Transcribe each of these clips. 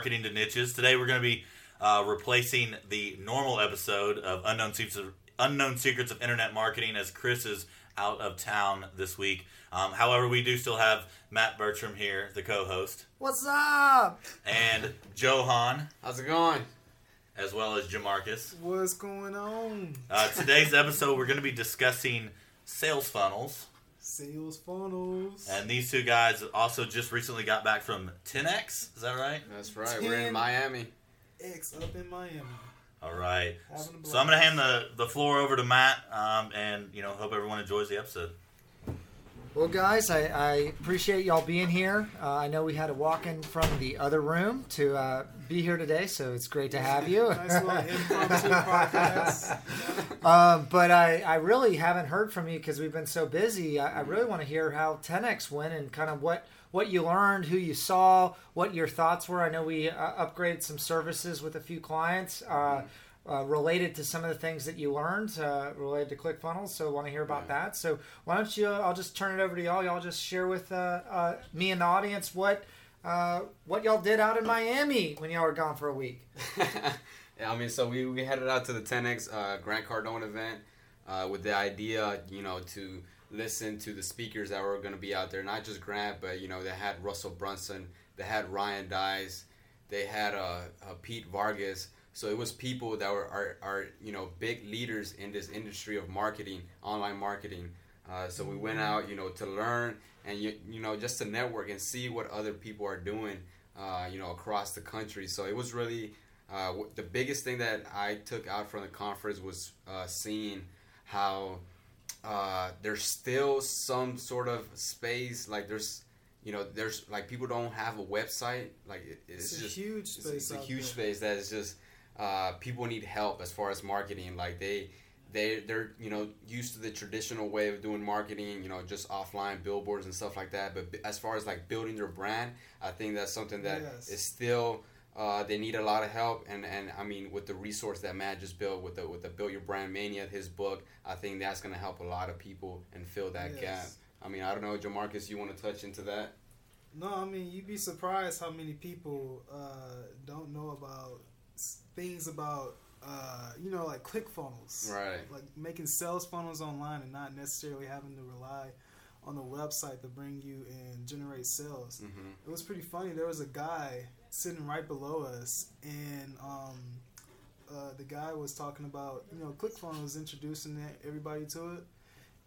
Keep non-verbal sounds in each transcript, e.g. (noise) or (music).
Marketing to Niches. Today we're going to be uh, replacing the normal episode of Unknown Secrets of, Unknown Secrets of Internet Marketing as Chris is out of town this week. Um, however, we do still have Matt Bertram here, the co-host, What's up? and Johan. How's it going? as well as Jamarcus. What's going on? Uh, today's episode, we're going to be discussing sales funnels. Sales funnels. And these two guys also just recently got back from 10X. Is that right? That's right. We're in Miami. X up in Miami. All right. So I'm going to hand the, the floor over to Matt, um, and you know, hope everyone enjoys the episode. Well, guys, I, I appreciate y'all being here. Uh, I know we had to walk in from the other room to uh, be here today, so it's great to have you. Nice little impromptu (laughs) podcast. Um, but I, I really haven't heard from you because we've been so busy. I, I really want to hear how 10x went and kind of what, what you learned, who you saw, what your thoughts were. I know we uh, upgraded some services with a few clients uh, uh, related to some of the things that you learned uh, related to ClickFunnels. So want to hear about that. So why don't you? I'll just turn it over to y'all. Y'all just share with uh, uh, me and the audience what uh, what y'all did out in Miami when y'all were gone for a week. (laughs) yeah, I mean, so we, we headed out to the 10X uh, Grant Cardone event uh, with the idea, you know, to listen to the speakers that were going to be out there. Not just Grant, but, you know, they had Russell Brunson, they had Ryan Deiss, they had Pete Vargas. So it was people that were are, are you know big leaders in this industry of marketing, online marketing. Uh, so we went out, you know, to learn and you, you know just to network and see what other people are doing, uh, you know, across the country. So it was really uh, w- the biggest thing that I took out from the conference was uh, seeing how uh, there's still some sort of space, like there's you know there's like people don't have a website, like it, it's, It's, a just huge it's, space. it's a huge there. space that is just uh, people need help as far as marketing. Like they they they're you know used to the traditional way of doing marketing, you know, just offline billboards and stuff like that. But as far as like building their brand, I think that's something that is Yes. still. Uh, they need a lot of help, and, and I mean, with the resource that Matt just built with the with the Build Your Brand Mania, his book, I think that's gonna help a lot of people and fill that Yes. gap. I mean, I don't know, Jamarcus, you want to touch into that? No, I mean you'd be surprised how many people uh, don't know about things about uh, you know like click funnels, Right. like making sales funnels online and not necessarily having to rely on the website to bring you and generate sales. Mm-hmm. It was pretty funny. There was a guy sitting right below us, and um, uh, the guy was talking about you know ClickFunnels introducing it, everybody to it,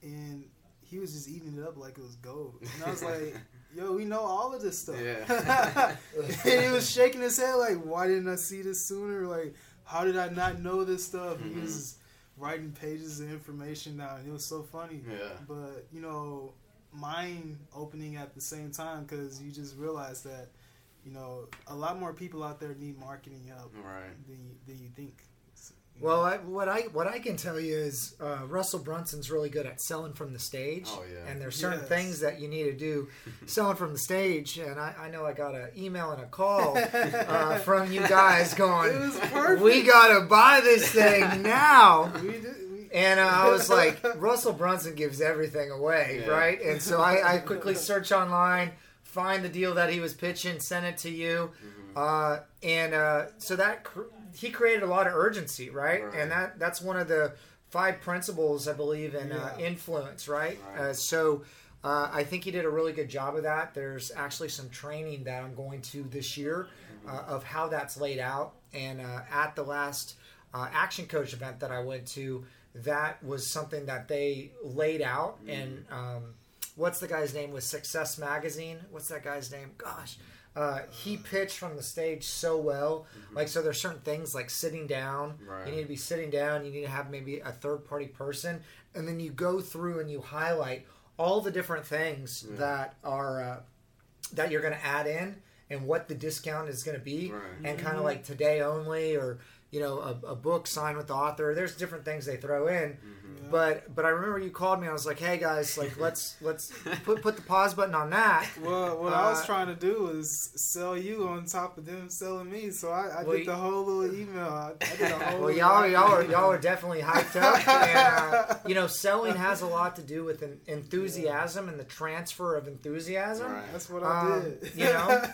and he was just eating it up like it was gold. And I was like, (laughs) "Yo, we know all of this stuff." Yeah. (laughs) and he was shaking his head like, "Why didn't I see this sooner? Like, how did I not know this stuff?" He Mhm. was writing pages of information down, and it was so funny Yeah. but you know mind opening at the same time because you just realize that you know a lot more people out there need marketing help Right. than you, than you think Well. I, what I what I can tell you is uh, Russell Brunson's really good at selling from the stage. Oh, yeah. And there's certain Yes. things that you need to do (laughs) selling from the stage. And I, I know I got an email and a call (laughs) uh, from you guys going, "We gotta buy this thing (laughs) now." we did, we, And uh, I was like, Russell Brunson gives everything away, Yeah. right? And so I, I quickly search online, find the deal that he was pitching, send it to you, Mm-hmm. uh, and uh, so that cr- he created a lot of urgency, right? Right. And that that's one of the five principles I believe in uh, influence, right? Right. Uh, so. Uh, I think he did a really good job of that. There's actually some training that I'm going to this year uh, of how that's laid out. And uh, at the last uh, Action Coach event that I went to, that was something that they laid out. And um, what's the guy's name with Success Magazine? What's that guy's name? Gosh. Uh, he pitched from the stage so well. Like, so there's certain things like sitting down. Right. You need to be sitting down. You need to have maybe a third party person. And then you go through and you highlight all the different things Yeah. that are uh, that you're going to add in and what the discount is going to be Right. and kind of like today only or you know a, a book signed with the author. There's different things they throw in. Yeah. But but I remember you called me. I was like, hey guys, like let's (laughs) let's put put the pause button on that. Well, what I was Uh, trying to do was sell you on top of them selling me. So I, I Well, did the whole little email. I, I did a whole. (laughs) Well, y'all, y'all are y'all are (laughs) definitely hyped up, and uh, you know, selling has a lot to do with en- enthusiasm and the transfer of enthusiasm. Right. That's what I Um, did. you know,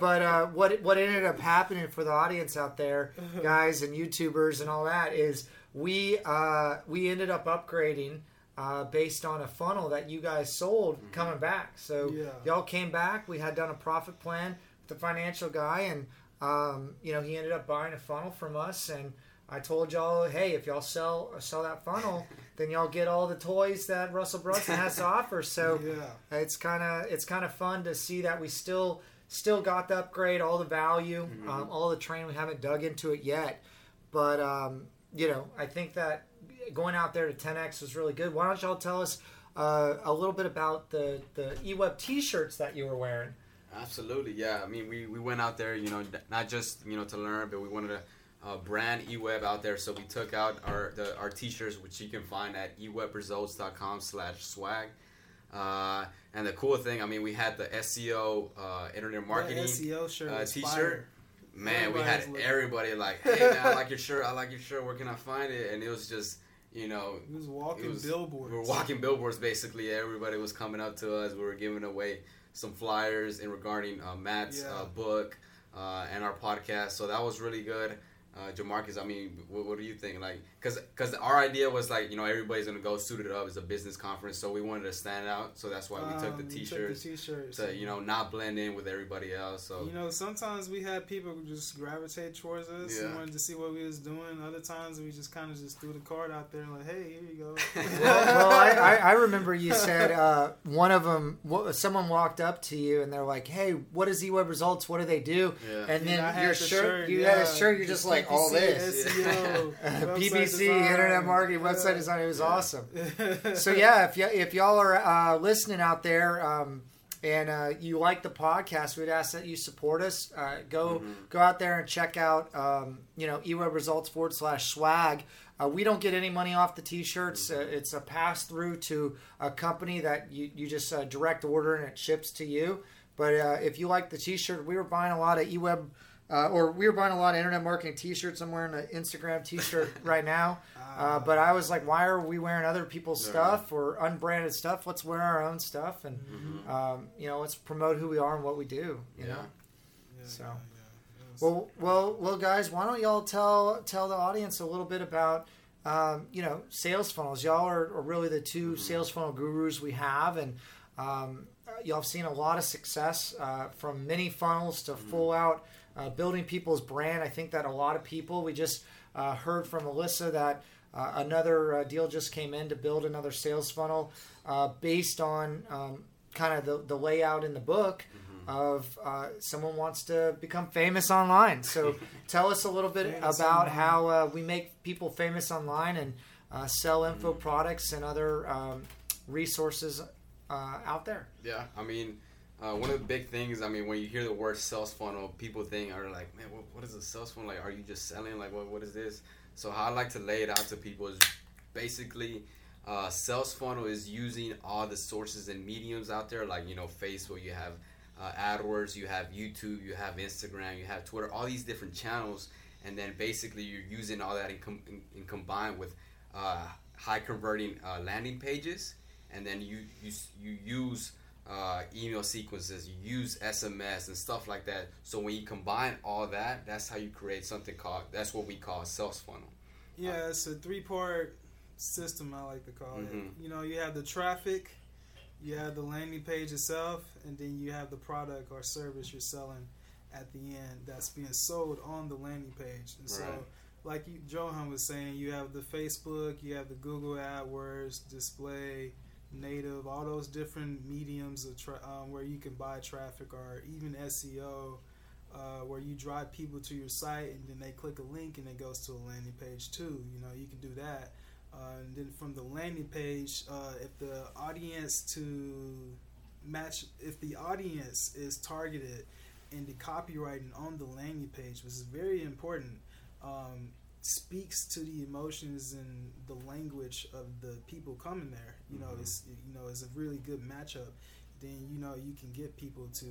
But uh, what what ended up happening for the audience out there, guys and YouTubers and all that, is we uh, we ended up upgrading uh, based on a funnel that you guys sold coming back. So Yeah. y'all came back. We had done a profit plan with the financial guy, and um, you know he ended up buying a funnel from us. And I told y'all, hey, if y'all sell sell that funnel, (laughs) then y'all get all the toys that Russell Brunson has to (laughs) offer. So yeah. it's kind of it's kind of fun to see that we still still got the upgrade, all the value, um, all the training. We haven't dug into it yet, but um, you know, I think that going out there to 10x was really good. Why don't y'all tell us uh, a little bit about the the eWeb T-shirts that you were wearing? Absolutely, yeah. I mean, we, we went out there, you know, not just you know to learn, but we wanted to uh, brand eWeb out there. So we took out our the, our t-shirts, which you can find at ewebresults.com/swag. Uh, and the cool thing, I mean, we had the SEO uh, internet marketing. That SEO shirt uh, t-shirt. Man, we had looking. everybody like, (laughs) "Hey, man, I like your shirt. I like your shirt. Where can I find it?" And it was just, you know, He was walking it was- billboards. we were walking billboards basically. Everybody was coming up to us. We were giving away some flyers in regarding uh, Matt's Yeah. uh, book uh, and our podcast. So that was really good. Uh, Jamarcus, I mean, what, what do you think? Like, cause, cause our idea was like, you know, everybody's gonna go suited up. It's a business conference, so we wanted to stand out. So that's why we took the Um, t-shirts the t-shirts. to, you know, not blend in with everybody else. So You know, sometimes we had people who just gravitate towards us Yeah. and wanted to see what we was doing. Other times we just kind of just threw the card out there and like, hey, here you go. (laughs) (laughs) well, I, I, I remember you said uh, one of them, someone walked up to you and they're like, "Hey, what is eWeb Results? What do they do?" yeah. And then had your the shirt, you yeah. had a shirt, you're just like all this. SEO, (laughs) PPC, design. internet marketing, Yeah. website design. It was Yeah. awesome. (laughs) So yeah, if y- if y'all are uh, listening out there um, and uh, you like the podcast, we'd ask that you support us. Uh, go Mm-hmm. go out there and check out um, you know eWeb results forward slash swag. Uh, we don't get any money off the t-shirts. Uh, it's a pass through to a company that you, you just uh, direct order and it ships to you. But uh, if you like the t-shirt, we were buying a lot of eWeb, uh, or we were buying a lot of internet marketing t-shirts. I'm wearing an Instagram t-shirt (laughs) right now. Uh, but I was like, why are we wearing other people's stuff or unbranded stuff? Let's wear our own stuff and, Mhm. um, you know, let's promote who we are and what we do. You Yeah. know. Yeah, So. yeah, yeah. It was- Well, well, well, guys, why don't y'all tell tell the audience a little bit about, um, you know, sales funnels? Y'all are, are really the 2 sales funnel gurus we have, and um, y'all have seen a lot of success uh, from mini funnels to full out uh, building people's brand. I think that a lot of people. We just uh, heard from Alyssa that. Uh, another uh, deal just came in to build another sales funnel uh, based on um, kind of the, the layout in the book of uh, someone wants to become famous online. So (laughs) tell us a little bit Famous about online. how uh, we make people famous online and uh, sell info products and other um, resources uh, out there. Yeah, I mean, uh, one of the big things, I mean, when you hear the word sales funnel, people think are like, man, what, what is a sales funnel? Like, are you just selling? Like, what, what is this? So how I like to lay it out to people is basically, uh, sales funnel is using all the sources and mediums out there, like you know, Facebook, you have uh, AdWords, you have YouTube, you have Instagram, you have Twitter, all these different channels, and then basically you're using all that in, com- in, in combined with uh, high converting uh, landing pages, and then you you you use uh, email sequences, you use SMS and stuff like that. So when you combine all that, that's how you create something called that's what we call a sales funnel. Yeah, it's a three part system, I like to call Mhm. it. You know, you have the traffic, you have the landing page itself, and then you have the product or service you're selling at the end that's being sold on the landing page. And so, like you, Johan was saying, you have the Facebook, you have the Google AdWords, display, native, all those different mediums of tra- um, where you can buy traffic or even SEO uh, where you drive people to your site and then they click a link and it goes to a landing page too. You know, you can do that. Uh, and then from the landing page, uh, if the audience to match, if the audience is targeted in the copywriting on the landing page, which is very important, um, speaks to the emotions and the language of the people coming there. You know, Mhm. it's you know it's a really good matchup. Then you know you can get people to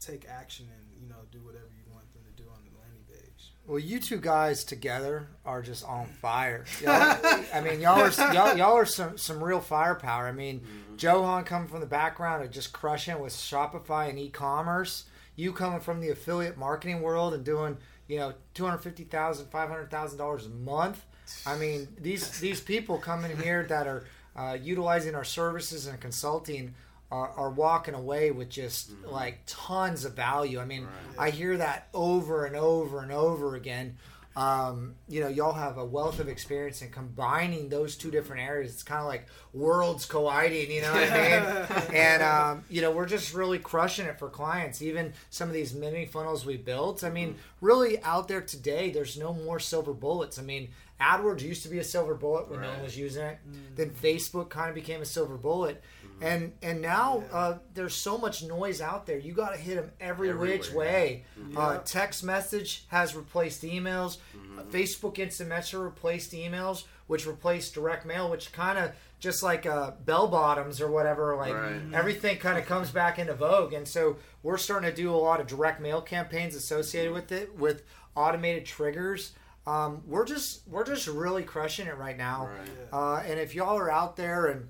take action and you know do whatever you want them to do on the landing page. Well, you two guys together are just on fire. (laughs) Y'all, I mean, y'all are y'all, y'all are some some real firepower. I mean, Mm-hmm. Johan coming from the background of just crushing with Shopify and e-commerce. You coming from the affiliate marketing world and doing you know two hundred fifty thousand, five hundred thousand dollars a month. I mean, these these people coming here that are uh, utilizing our services and consulting are, are walking away with just like tons of value. I mean, Right. I hear that over and over and over again. Um, you know, y'all have a wealth of experience in combining those two different areas. It's kind of like worlds colliding, you know what I mean? (laughs) and um, you know, we're just really crushing it for clients. Even some of these mini funnels we built. I mean, really out there today, there's no more silver bullets. I mean, AdWords used to be a silver bullet when no one was using it. Then Facebook kind of became a silver bullet, and and now uh, there's so much noise out there. You got to hit them every which Everywhere. way. Uh, text message has replaced emails. Uh, Facebook Instant Messenger replaced emails, which replaced direct mail, which kind of just like uh, bell bottoms or whatever. Like Right. everything kind of comes back into vogue, and so we're starting to do a lot of direct mail campaigns associated with it, with automated triggers. Um, we're just we're just really crushing it right now. Right. Uh, and if y'all are out there and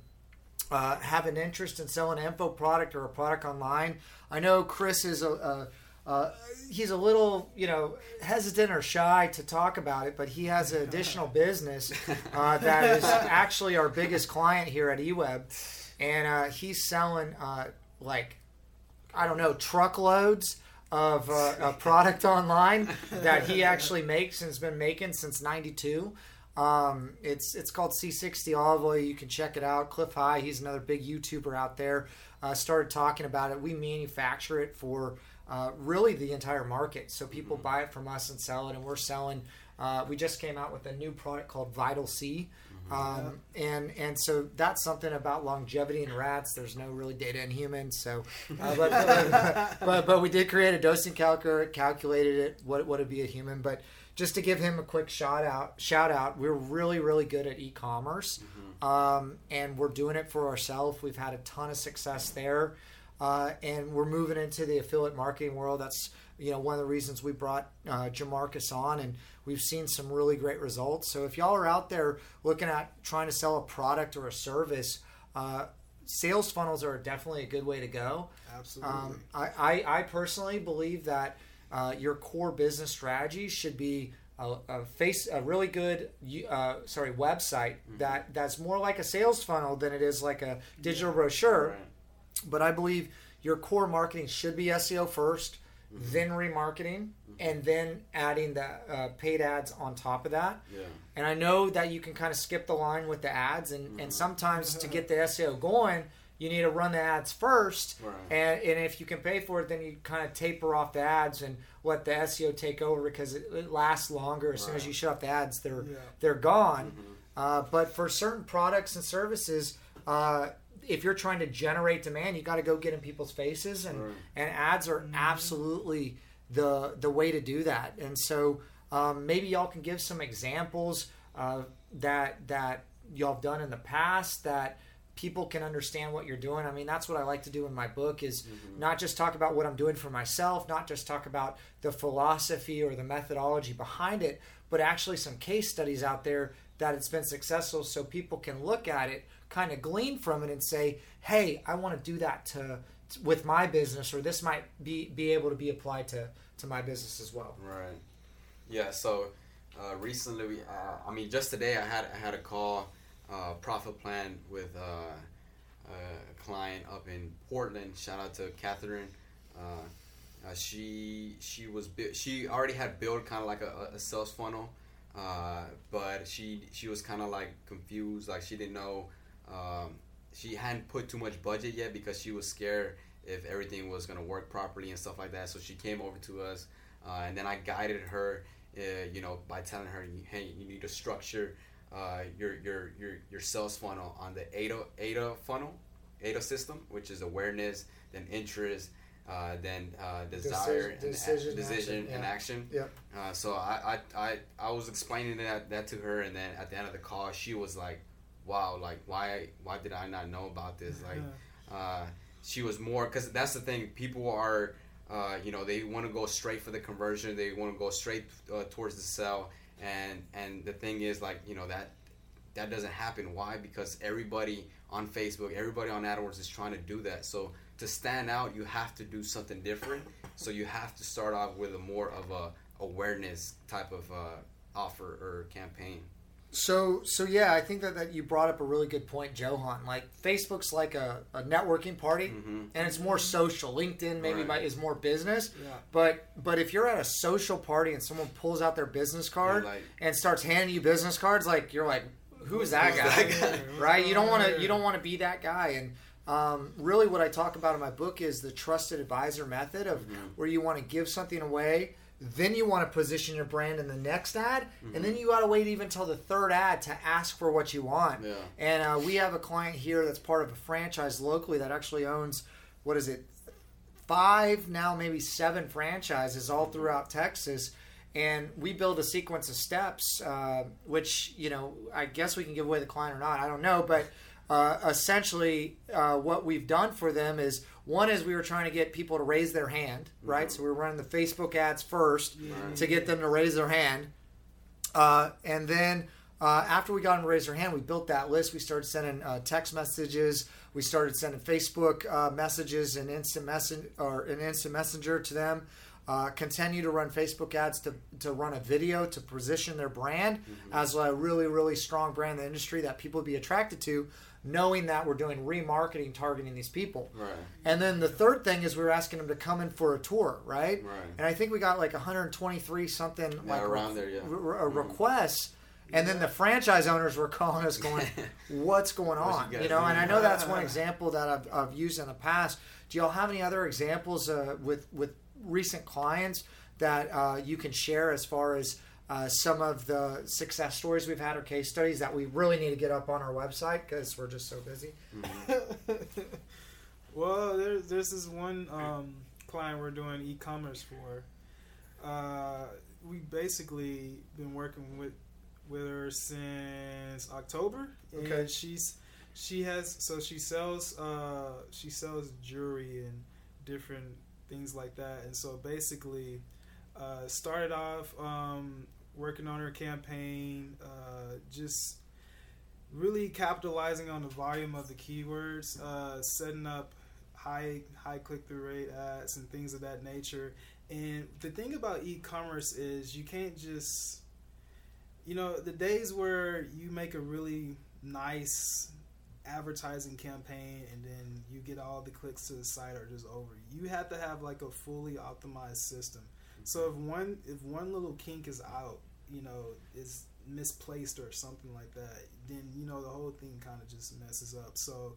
uh, have an interest in selling an info product or a product online, I know Chris is a, a uh, he's a little you know hesitant or shy to talk about it, but he has an additional (laughs) business uh, that is actually our biggest client here at eWeb, and uh, he's selling uh, like I don't know truckloads of uh, (laughs) a product online that he actually makes and has been making since '92. Um, it's it's called C60 olive oil. You can check it out. Cliff High, he's another big YouTuber out there. Uh, started talking about it. We manufacture it for uh, really the entire market, so people buy it from us and sell it, and we're selling. Uh, we just came out with a new product called Vital C, um, and and so that's something about longevity in rats. There's no really data in humans, so uh, but, but, but but we did create a dosing calculator, calculated it what what would be a human, but just to give him a quick shout out shout out we're really really good at e-commerce um, and we're doing it for ourselves. We've had a ton of success there uh, and we're moving into the affiliate marketing world. That's you know one of the reasons we brought uh, jamarcus on and we've seen some really great results so if y'all are out there looking at trying to sell a product or a service uh, sales funnels are definitely a good way to go Absolutely. um, I, I, I personally believe that uh, your core business strategy should be a, a face a really good uh, sorry website that that's more like a sales funnel than it is like a digital brochure. Right. But I believe your core marketing should be SEO 1st then remarketing, and then adding the uh, paid ads on top of that. Yeah. And I know that you can kind of skip the line with the ads, and, and sometimes to get (laughs) the SEO going, you need to run the ads first. Right. And, and if you can pay for it, then you kind of taper off the ads and let the SEO take over because it, it lasts longer. As soon as you shut off the ads, they're Yeah. they're gone. Uh, but for certain products and services, uh, if you're trying to generate demand, you got to go get in people's faces, and Right. and ads are absolutely the the way to do that. And so um, maybe y'all can give some examples uh, that that y'all have done in the past that people can understand what you're doing. I mean, that's what I like to do in my book is not just talk about what I'm doing for myself, not just talk about the philosophy or the methodology behind it, but actually some case studies out there that it's been successful so people can look at it, kind of glean from it and say, "Hey, I want to do that to with my business or this might be be able to be applied to to my business as well." Right. Yeah. So uh, recently, we, uh, I mean, just today, I had I had a call, uh, profit plan with uh, a client up in Portland. Shout out to Catherine. Uh, uh, she she was she already had built kind of like a, a sales funnel, but she she was kind of like confused, like she didn't know. Um, she hadn't put too much budget yet because she was scared if everything was gonna work properly and stuff like that. So she came over to us, uh, and then I guided her, uh, you know, by telling her, hey, you need to structure uh, your your your your sales funnel on the AIDA AIDA funnel, AIDA system, which is awareness, then interest, uh, then uh, desire, Decision- and decision, a- decision action, and yeah. action. Yep. Uh, so I, I, I, I was explaining that, that to her, and then at the end of the call, she was like, "Wow, like why why did I not know about this?" Like, uh, she was more because that's the thing. People are, uh, you know, they want to go straight for the conversion. They want to go straight uh, towards the sell, and and the thing is, like, you know that that doesn't happen. Why? Because everybody on Facebook, everybody on AdWords is trying to do that. So to stand out, you have to do something different. So you have to start off with a more of a awareness type of uh, offer or campaign. So, so yeah, I think that, that you brought up a really good point, Johan. Like Facebook's like a, a networking party, Mhm. and it's more social. LinkedIn maybe Right. might, is more business. Yeah. But but if you're at a social party and someone pulls out their business card like- and starts handing you business cards, like you're like, who's that Who's guy? that guy? (laughs) right? You don't want to you don't want to be that guy. And um, really, what I talk about in my book is the trusted advisor method of where you want to give something away. Then you want to position your brand in the next ad, and then you got to wait even till the third ad to ask for what you want. Yeah. And uh, we have a client here that's part of a franchise locally that actually owns what is it, five now maybe seven franchises all throughout Texas. And we build a sequence of steps, uh, which you know I guess we can give away the client or not. I don't know, but uh, essentially uh, what we've done for them is one is we were trying to get people to raise their hand, right? So we were running the Facebook ads first to get them to raise their hand. Uh, and then uh, after we got them to raise their hand, we built that list. We started sending uh, text messages. We started sending Facebook uh, messages and instant message or an instant messenger to them. Uh, continue to run Facebook ads to, to run a video to position their brand as a really really strong brand in the industry that people would be attracted to, knowing that we're doing remarketing targeting these people. Right. And then the third thing is we were asking them to come in for a tour, right? Right. And I think we got like 123 something like around there, yeah. Mm-hmm. re- re- requests. And then the franchise owners were calling us, going, (laughs) "What's going you on?" guys You know, and I know that's one (laughs) example that I've, I've used in the past. Do y'all have any other examples uh, with with recent clients that uh, you can share as far as uh, some of the success stories we've had or case studies that we really need to get up on our website because we're just so busy? (laughs) well, there's there's this one um, client we're doing e-commerce for. Uh, we basically been working with with her since October, and Okay. she's she has so she sells uh, she sells jewelry and different things like that, and so basically uh, started off um, working on her campaign, uh, just really capitalizing on the volume of the keywords, uh, setting up high high click through rate ads and things of that nature. And the thing about e-commerce is you can't just you know the days where you make a really nice advertising campaign and then you get all the clicks to the site are just over. You have to have like a fully optimized system. So if one if one little kink is out, you know, is misplaced or something like that, then you know the whole thing kind of just messes up. So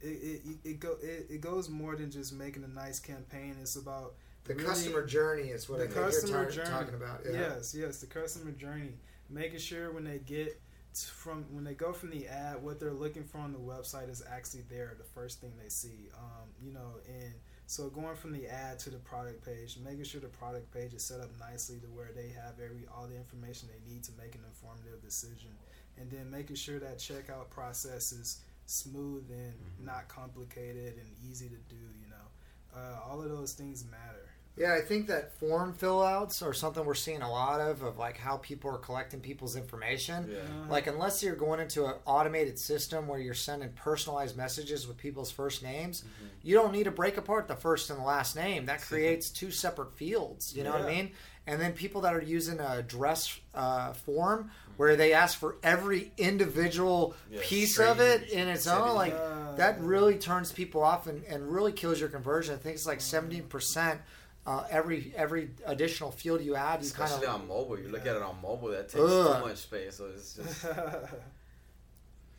it it, it go it, it goes more than just making a nice campaign. It's about The really- customer journey is what the I customer tar- journey. talking about. Yeah. Yes, yes, the customer journey. Making sure when they get from when they go from the ad, what they're looking for on the website is actually there. The first thing they see, um, you know, and so going from the ad to the product page, making sure the product page is set up nicely to where they have every all the information they need to make an informative decision, and then making sure that checkout process is smooth and not complicated and easy to do. You know, uh, all of those things matter. Yeah, I think that form fill outs are something we're seeing a lot of, of like how people are collecting people's information. Yeah. Like, unless you're going into an automated system where you're sending personalized messages with people's first names, you don't need to break apart the first and the last name. That (laughs) creates two separate fields. You know what I mean? And then people that are using a address uh, form where they ask for every individual Yeah, piece street, of it in its city. own, like Uh, that really turns people off and, and really kills your conversion. I think it's like seventeen percent. Uh, every every additional field you add, you kind Especially of on mobile. You look at it on mobile, that takes Ugh. too much space. So it's just (laughs)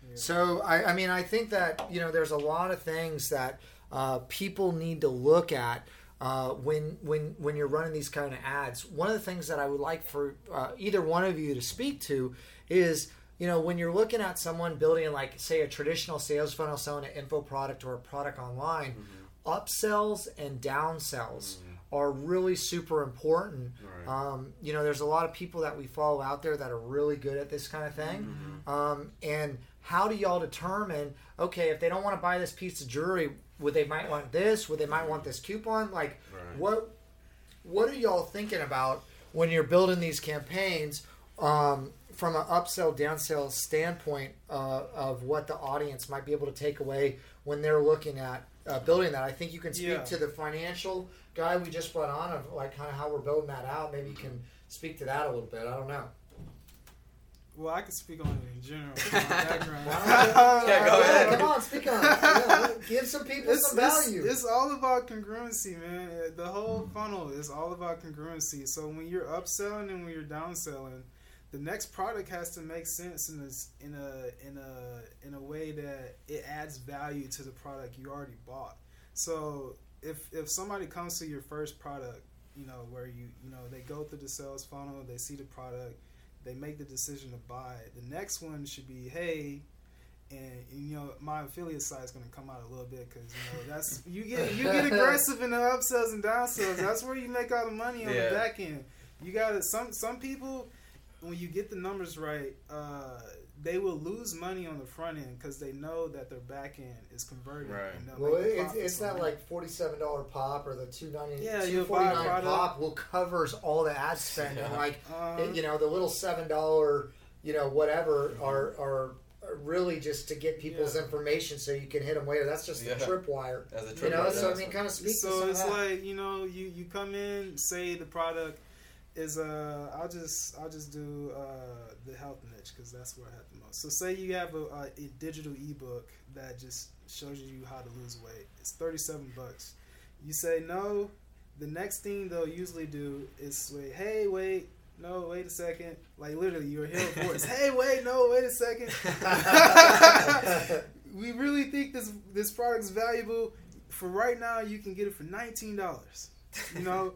Yeah. So I, I mean, I think that you know, there's a lot of things that uh, people need to look at uh, when when when you're running these kind of ads. One of the things that I would like for uh, either one of you to speak to is you know when you're looking at someone building like say a traditional sales funnel selling an info product or a product online. upsells and downsells are really super important. Right. Um, you know, there's a lot of people that we follow out there that are really good at this kind of thing. Um, and how do y'all determine? Okay, if they don't want to buy this piece of jewelry, would they might want this? Would they might want this coupon? Like, Right. what what are y'all thinking about when you're building these campaigns um, from an upsell downsell standpoint uh, of what the audience might be able to take away when they're looking at uh, building that i think you can speak Yeah. to the financial guy we just brought on of like kind of how we're building that out maybe you can speak to that a little bit i don't know Well, I can speak on it in general. (laughs) My background. (laughs) Yeah, go ahead. come on speak on it Yeah, give some people It's, some it's, value it's all about congruency, man. The whole funnel is all about congruency. So when you're upselling and when you're downselling, the next product has to make sense in this in a in a in a way that it adds value to the product you already bought. So if if somebody comes to your first product, you know where you you know they go through the sales funnel, they see the product, they make the decision to buy it. The next one should be, hey, and you know my affiliate site is going to come out a little bit because you know that's you get you get aggressive in the upsells and downsells. That's where you make all the money on Yeah. the back end. You got to some some people when you get the numbers right, uh, they will lose money on the front end because they know that their back end is converting. Right. and Well, make it's, it's not like forty-seven dollar pop or the two ninety, Yeah, two you'll buy a forty-nine product. pop will covers all the ad spend and like Uh-huh. it- you know the little seven dollar you know whatever are are are really just to get people's Yeah. information so you can hit them later. That's just Yeah. the tripwire. As a You know, so I mean, kind of speak to so some it's like you know you you come in say the product is uh I'll just I'll just do uh the health niche because that's where I have the most. So say you have a, a, a digital ebook that just shows you how to lose weight. It's thirty seven bucks. You say no. The next thing they'll usually do is say, "Hey, wait." No, wait a second. Like literally, hear a voice. hey, wait, no, wait a second. (laughs) we really think this this product's valuable. For right now, you can get it for nineteen dollars. You know,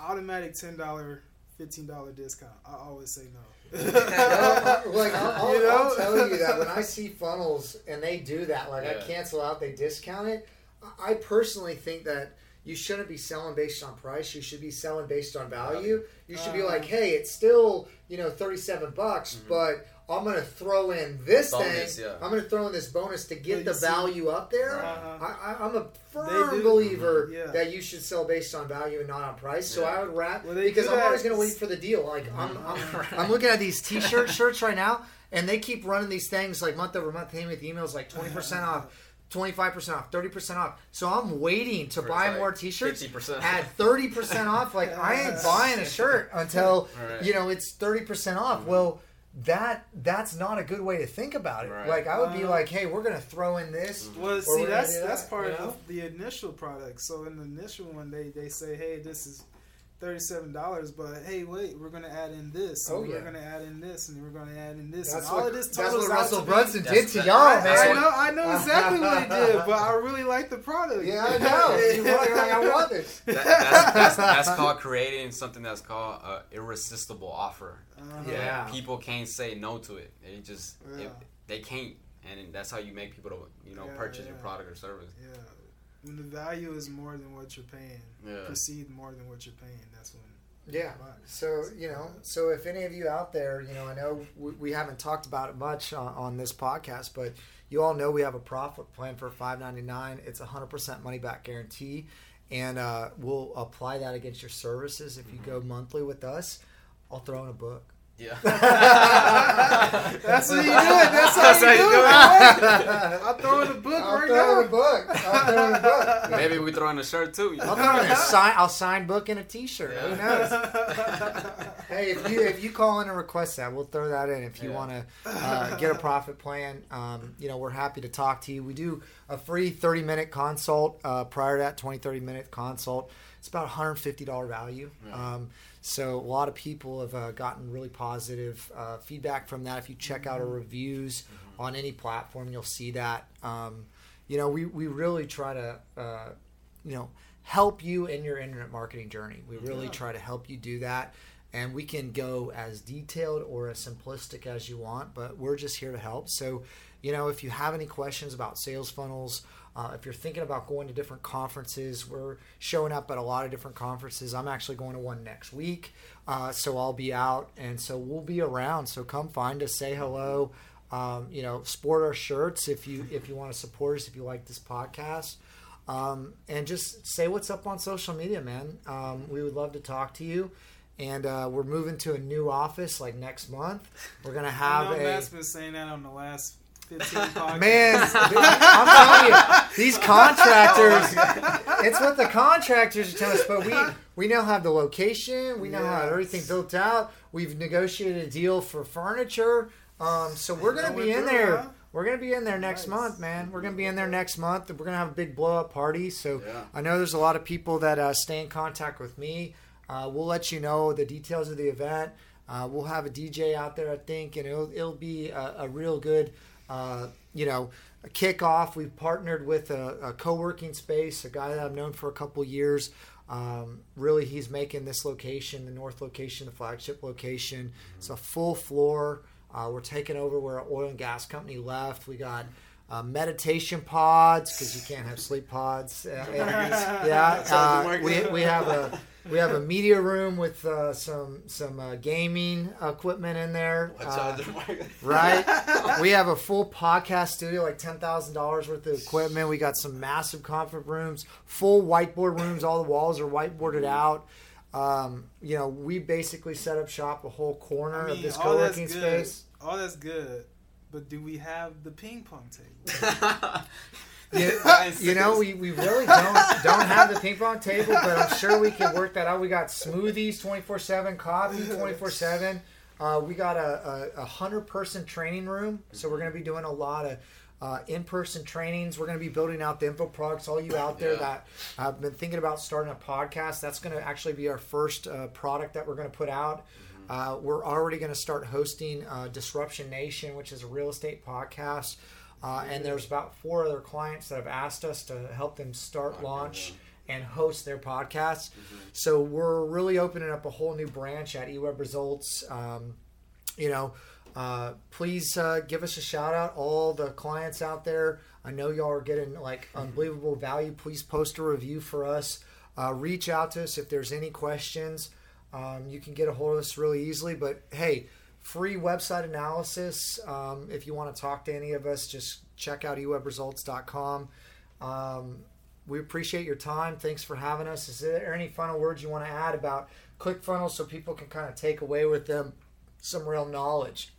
automatic ten dollar, fifteen dollar discount. I always say no. (laughs) Like I'll, I'll, You know? I'll tell you that when I (laughs) see funnels and they do that, like I cancel out, they discount it. I I personally think that you shouldn't be selling based on price. You should be selling based on value. You should be Uh, like, hey, it's still you know thirty seven bucks, but I'm gonna throw in this Bonus, thing. yeah. I'm gonna throw in this bonus to get the see- value up there. Uh-huh. I, I, I'm a They firm do. believer Yeah. that you should sell based on value and not on price. So Yeah. I would wrap Well, because I'm always gonna wait for the deal. Like I'm, I'm, (laughs) I'm looking at these T-shirt (laughs) shirts right now, and they keep running these things like month over month, hitting me with emails like twenty percent off, twenty five percent off, thirty percent off. So I'm waiting to Or buy it's more T-shirts 50%. at thirty percent off. Like I ain't (laughs) buying a shirt until Right. you know it's thirty percent off. Well. That that's not a good way to think about it. Right. Like I would be Uh-huh. like, hey, we're gonna throw in this. Well, see, that's do that's that, part you know? of the initial product. So in the initial one, they they say, hey, this is thirty-seven dollars, but hey, wait, we're gonna add in this, and Oh, we're yeah. gonna add in this, and we're gonna add in this, That's and all what, of this that's what out Russell to Brunson did to y'all, I, man. I know, I know (laughs) exactly what he did, but I really like the product. Yeah, I (laughs) know. You're like, I want this. That- that's, that's, that's (laughs) called creating something that's called an irresistible offer. Uh-huh. Yeah. People can't say no to it. They just Yeah. it- they can't, and that's how you make people to you know Yeah, purchase your product or service. Yeah. When the value is more than what you're paying, Yeah. proceed more than what you're paying. That's when. Yeah. So you know, so if any of you out there, you know, I know we, we haven't talked about it much on, on this podcast, but you all know we have a profit plan for five ninety nine. It's a hundred percent money back guarantee, and uh, we'll apply that against your services if you go monthly with us. I'll throw in a book. Yeah. (laughs) That's what you do it. That's how That's you how do you it. do it. right? I'll throw in a book I'll right throw in a book. I'll throw in a book. Maybe we throw in a shirt too. I'll throw in a sign. I'll sign book and a T-shirt. Who knows? (laughs) Hey, if you if you call in and request that, we'll throw that in. If you Yeah. want to uh, get a profit plan, um, you know we're happy to talk to you. We do a free thirty minute consult uh, prior to that 20, 30 minute consult. It's about one hundred fifty dollar value. Yeah. Um, so a lot of people have uh, gotten really positive uh, feedback from that. If you check out our reviews on any platform, you'll see that. Um, you know, we, we really try to, uh, you know, help you in your internet marketing journey. We really Yeah. try to help you do that. And we can go as detailed or as simplistic as you want, but we're just here to help. So, you know, if you have any questions about sales funnels, uh, if you're thinking about going to different conferences, we're showing up at a lot of different conferences. I'm actually going to one next week, uh, so I'll be out, and so we'll be around. So come find us, say hello. Um, you know, sport our shirts if you if you want to support us, if you like this podcast, um, and just say what's up on social media, man. Um, we would love to talk to you. And uh, we're moving to a new office like next month. We're gonna have I know a Matt's been saying that on the last 15 (laughs) podcasts. Man, I'm telling you, these contractors, it's what the contractors are telling us. But we, we now have the location, we now have everything built out. We've negotiated a deal for furniture. Um, so we're going to be in there. huh? We're going to be in there next Nice. month, man. We're going to be in there next month. We're going to have a big blow up party. So Yeah. I know there's a lot of people that uh, stay in contact with me. Uh, we'll let you know the details of the event. Uh, we'll have a DJ out there, I think, and it'll, it'll be a, a real good, uh, you know, a kickoff. We've partnered with a, a co-working space, a guy that I've known for a couple years. Um, really, he's making this location, the north location, the flagship location. It's a full floor. Uh, we're taking over where an oil and gas company left. We got uh, meditation pods because you can't have sleep pods. (laughs) Uh, yeah, uh, we, we have a we have a media room with uh, some some uh, gaming equipment in there. Watch Uh, out, the mic. (laughs) right? we have a full podcast studio, like ten thousand dollars worth of equipment. We got some massive conference rooms, full whiteboard rooms. All the walls are whiteboarded out. Um, you know, we basically set up shop a whole corner I of this co-working space. All that's good. But do we have the ping pong table? (laughs) (laughs) You, (laughs) you know, we, we really don't don't have the ping pong table, but I'm sure we can work that out. We got smoothies 24 seven, coffee 24 seven. Uh, we got a, a, a hundred person training room, so we're going to be doing a lot of uh, in person trainings. We're going to be building out the info products. All you out there Yeah. that have been thinking about starting a podcast, that's going to actually be our first uh, product that we're going to put out. Uh, we're already going to start hosting uh, Disruption Nation, which is a real estate podcast. Uh, and there's about four other clients that have asked us to help them start, launch, and host their podcasts. So we're really opening up a whole new branch at eWeb Results. Um, you know, uh, please uh, give us a shout out, all the clients out there. I know y'all are getting like unbelievable value. Please post a review for us. Uh, reach out to us if there's any questions. Um, you can get a hold of us really easily. But hey, free website analysis. Um, if you want to talk to any of us, just check out ewebresults.com. Um, we appreciate your time. Thanks for having us. Is there any final words you want to add about ClickFunnels so people can kind of take away with them some real knowledge?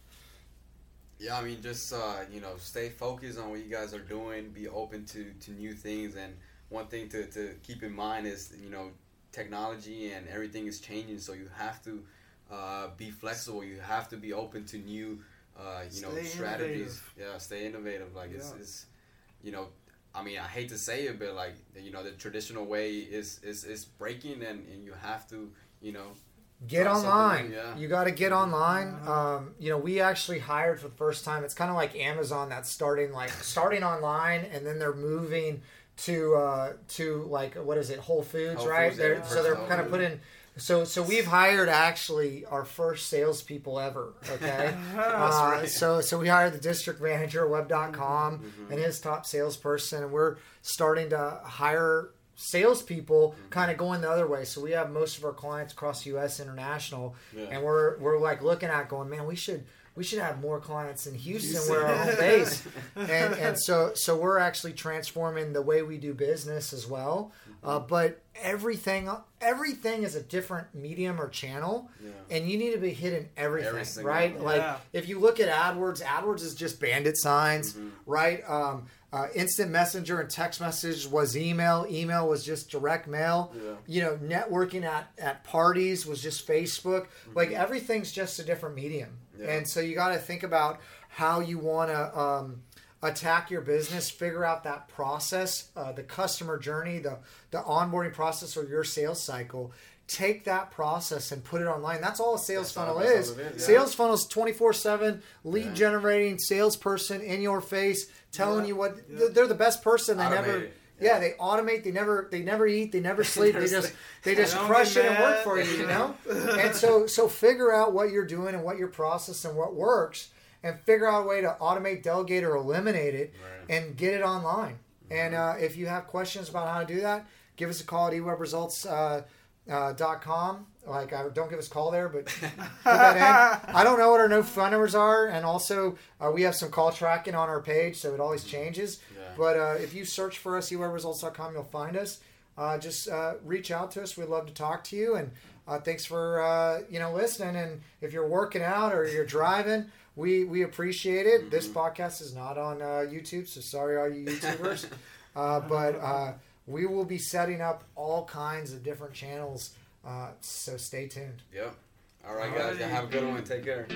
Yeah, I mean, just uh, you know, stay focused on what you guys are doing. Be open to, to new things, and one thing to, to keep in mind is you know, technology and everything is changing. So you have to uh, be flexible. You have to be open to new, uh, you know, Stay strategies. innovative. Yeah, stay innovative. Like it's, Yeah. it's, you know, I mean, I hate to say it, but like you know, the traditional way is is, is breaking, and, and you have to, you know, Get online. yeah. You got to get online. Um, you know, we actually hired for the first time. It's kind of like Amazon that's starting like (laughs) starting online, and then they're moving to uh, to like what is it, Whole Foods, Whole right? Foods, they're, yeah, so they're kind of putting. So so we've hired actually our first salespeople ever. Okay. (laughs) uh, right. So so we hired the district manager at web.com Mm-hmm. and his top salesperson, and we're starting to hire salespeople Mm-hmm. kind of going the other way. So we have most of our clients across U.S. international, Yeah. and we're we're like looking at going, man, we should we should have more clients in Houston, Houston. where our home base, (laughs) and and so so we're actually transforming the way we do business as well. Uh, but everything everything is a different medium or channel, Yeah. and you need to be hitting everything, Every right? one. Like Yeah. if you look at AdWords, AdWords is just bandit signs, Mm-hmm. right? Um, uh, instant messenger and text message was email. Email was just direct mail. Yeah. You know, networking at, at parties was just Facebook. Like everything's just a different medium. Yeah. And so you got to think about how you want to um, attack your business, figure out that process, uh, the customer journey, the, the onboarding process or your sales cycle. Take that process and put it online. That's all a sales That's funnel is. yeah. Sales funnels 24 7, lead Yeah. generating salesperson in your face telling you what they're the best person they never Automated. Yeah, they automate. They never they never eat. They never (laughs) sleep. They just they just crush it and work for you. You know. (laughs) and so so figure out what you're doing and what your process and what works, and figure out a way to automate, delegate, or eliminate it, Right. and get it online. And uh, if you have questions about how to do that, give us a call at ewebresults. Uh, uh, dot com. Like, I don't give us a call there, but (laughs) put that in. I don't know what our no phone numbers are, and also uh, we have some call tracking on our page, so it always changes. Yeah. But uh, if you search for us, ewebresults.com, you'll find us. Uh, just uh, reach out to us. We'd love to talk to you, and uh, thanks for uh, you know listening. And if you're working out or you're driving, we we appreciate it. This podcast is not on uh, YouTube, so sorry, all you YouTubers. (laughs) uh, but uh, we will be setting up all kinds of different channels. Uh, so stay tuned. Yep. All right, guys. Have a good one. Take care.